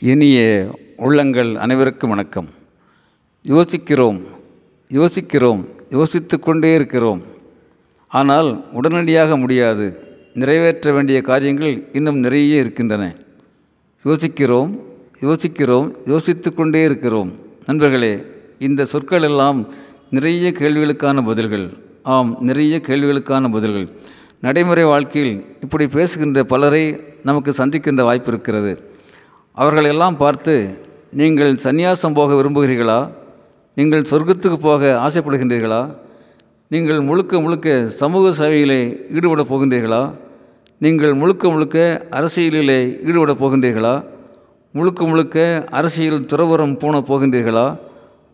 இனிய உள்ளங்கள் அனைவருக்கும் வணக்கம். யோசிக்கிறோம் யோசிக்கிறோம் யோசித்து கொண்டே இருக்கிறோம். ஆனால் உடனடியாக முடியாது. நிறைவேற்ற வேண்டிய காரியங்கள் இன்னும் நிறைய இருக்கின்றன. யோசிக்கிறோம் யோசிக்கிறோம் யோசித்து கொண்டே இருக்கிறோம். நண்பர்களே இந்த சொற்கள் எல்லாம் நிறைய கேள்விகளுக்கான பதில்கள். ஆம் நிறைய கேள்விகளுக்கான பதில்கள். நடைமுறை வாழ்க்கையில் இப்படி பேசுகின்ற பலரை நமக்கு சந்திக்கின்ற வாய்ப்பு இருக்கிறது. அவர்களையெல்லாம் பார்த்து நீங்கள் சந்நியாசம் போக விரும்புகிறீர்களா? நீங்கள் சொர்க்கத்துக்கு போக ஆசைப்படுகின்றீர்களா? நீங்கள் முழுக்க முழுக்க சமூக சேவையிலே ஈடுபடப் போகின்றீர்களா? நீங்கள் முழுக்க முழுக்க அரசியலிலே ஈடுபடப் போகின்றீர்களா? முழுக்க முழுக்க அரசியல் துறவரம் போன போகின்றீர்களா?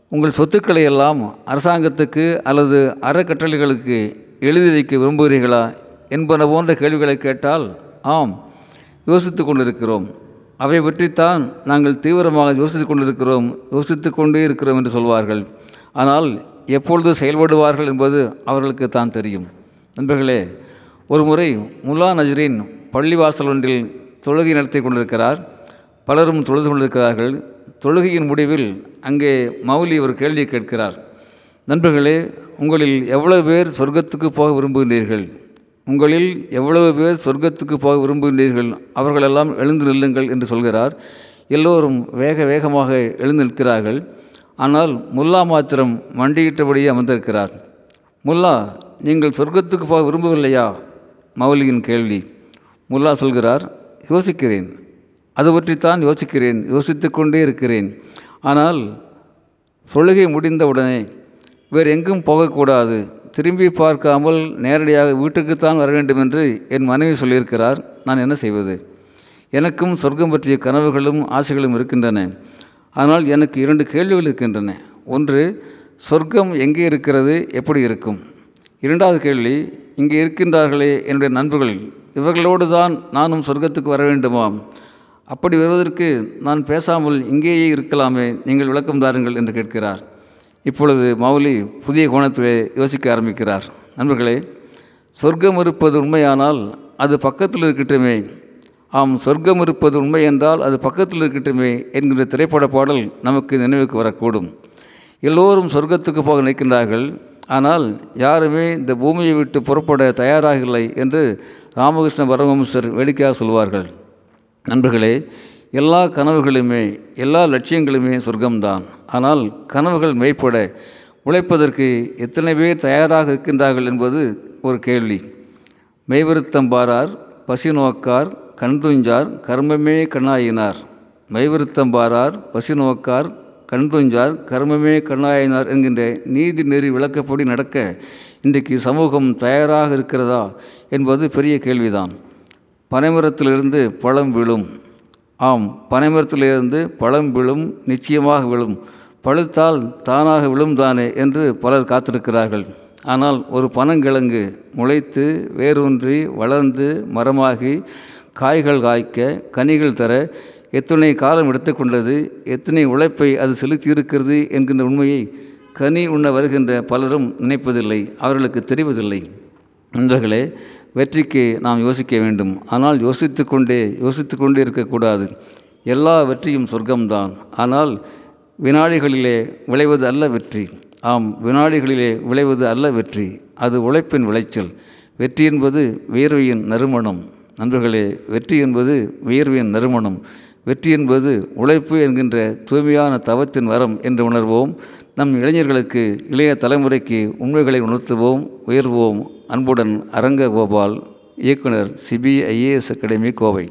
உங்கள் சொத்துக்களை எல்லாம் அரசாங்கத்துக்கு அல்லது அறக்கட்டளைகளுக்கு எழுதி வைக்க விரும்புகிறீர்களா? என்பன போன்ற கேள்விகளை கேட்டால் ஆம் யோசித்து கொண்டிருக்கிறோம். அவை பற்றித்தான் நாங்கள் தீவிரமாக யோசித்து கொண்டிருக்கிறோம் யோசித்து கொண்டே இருக்கிறோம் என்று சொல்வார்கள். ஆனால் எப்பொழுது செயல்படுவார்கள் என்பது அவர்களுக்கு தான் தெரியும். நண்பர்களே ஒரு முறை முல்லா நஜரின் பள்ளிவாசல் ஒன்றில் தொழுகை நடத்தி கொண்டிருக்கிறார். பலரும் தொழுது கொண்டிருக்கிறார்கள். தொழுகையின் முடிவில் அங்கே மௌலி ஒரு கேள்வியை கேட்கிறார். நண்பர்களே உங்களில் எவ்வளவு பேர் சொர்க்கத்துக்கு போக விரும்புகிறீர்கள்? உங்களில் எவ்வளவு பேர் சொர்க்கத்துக்கு போக விரும்புகிறீர்கள் அவர்களெல்லாம் எழுந்து நில்லுங்கள் என்று சொல்கிறார். எல்லோரும் வேக வேகமாக எழுந்து நிற்கிறார்கள். ஆனால் முல்லா மாத்திரம் மண்டியிட்டபடியே அமர்ந்திருக்கிறார். முல்லா நீங்கள் சொர்க்கத்துக்கு போக விரும்பவில்லையா? மௌலியின் கேள்வி. முல்லா சொல்கிறார் யோசிக்கிறேன். அது பற்றித்தான் யோசிக்கிறேன் யோசித்து கொண்டே இருக்கிறேன். ஆனால் தொழுகை முடிந்தவுடனே வேறு எங்கும் போகக்கூடாது. திரும்பி பார்க்காமல் நேரடியாக வீட்டுக்குத்தான் வர வேண்டும் என்று என் மனைவி சொல்லியிருக்கிறார். நான் என்ன செய்வது? எனக்கும் சொர்க்கம் பற்றிய கனவுகளும் ஆசைகளும் இருக்கின்றன. ஆனால் எனக்கு இரண்டு கேள்விகள் இருக்கின்றன. ஒன்று சொர்க்கம் எங்கே இருக்கிறது? எப்படி இருக்கும்? இரண்டாவது கேள்வி இங்கே இருக்கின்றார்களே என்னுடைய நண்பர்கள் இவர்களோடு தான் நானும் சொர்க்கத்துக்கு வர வேண்டுமாம். அப்படி வருவதற்கு நான் பேசாமல் இங்கேயே இருக்கலாமே நீங்கள் விளக்கம் தாருங்கள் என்று கேட்கிறார். இப்பொழுது மௌலி புதிய கோணத்திலே யோசிக்க ஆரம்பிக்கிறார். நண்பர்களே சொர்க்கம் இருப்பது உண்மையானால் அது பக்கத்தில் இருக்கட்டுமே. ஆம் சொர்க்கம் இருப்பது உண்மை என்றால் அது பக்கத்தில் இருக்கட்டுமே என்கிற திரைப்பட பாடல் நமக்கு நினைவுக்கு வரக்கூடும். எல்லோரும் சொர்க்கத்துக்கு போக நிற்கின்றார்கள் ஆனால் யாருமே இந்த பூமியை விட்டு புறப்பட தயாராகவில்லை என்று ராமகிருஷ்ண பரமஹம்சர் வேடிக்கையாக சொல்வார்கள். நண்பர்களே எல்லா கனவுகளுமே எல்லா லட்சியங்களுமே சொர்க்கம்தான். ஆனால் கனவுகள் மெய்ப்பட உழைப்பதற்கு எத்தனை பேர் தயாராக இருக்கின்றார்கள் என்பது ஒரு கேள்வி. மெய்வருத்தம் பாரார் பசி நோக்கார் கண்துஞ்சார் கர்மமே கண்ணாயினார். மெய்வருத்தம் பாரார் பசி நோக்கார் கண்துஞ்சார் கர்மமே கண்ணாயினார் என்கின்ற நீதி நெறி விளக்கப்படி நடக்க இன்றைக்கு சமூகம் தயாராக இருக்கிறதா என்பது பெரிய கேள்விதான். பனைமரத்திலிருந்து பழம் விழும். ஆம் பனைமரத்திலிருந்து பழம் விழும் நிச்சயமாக விழும். பழுத்தால் தானாக விழும் தானே என்று பலர் காத்திருக்கிறார்கள். ஆனால் ஒரு பனங்கிழங்கு முளைத்து வேரூன்றி வளர்ந்து மரமாகி காய்கள் காய்க்க கனிகள் தர எத்தனை காலம் எடுத்துக்கொண்டது எத்தனை உழைப்பை அது செலுத்தியிருக்கிறது என்கின்ற உண்மையை கனி உண்ண வருகின்ற பலரும் நினைப்பதில்லை அவர்களுக்கு தெரிவதில்லை. நண்பர்களே வெற்றிக்கு நாம் யோசிக்க வேண்டும். ஆனால் யோசித்து கொண்டே யோசித்து கொண்டே இருக்கக்கூடாது. எல்லா வெற்றியும் சொர்க்கம்தான். ஆனால் வினாடிகளிலே விளைவது அல்ல வெற்றி. ஆம் வினாடிகளிலே விளைவது அல்ல வெற்றி. அது உழைப்பின் விளைச்சல். வெற்றி என்பது வியர்வையின் நறுமணம். நண்பர்களே வெற்றி என்பது வியர்வையின் நறுமணம். வெற்றி என்பது உழைப்பு என்கின்ற தூய்மையான தவத்தின் வரம் என்று உணர்வோம். நம் இளைஞர்களுக்கு இளைய தலைமுறைக்கு உண்மைகளை உணர்த்துவோம் உயர்வோம். அன்புடன் அரங்க கோபால் இயக்குனர் சிபிஐஏஎஸ் அகாடமி கோவை.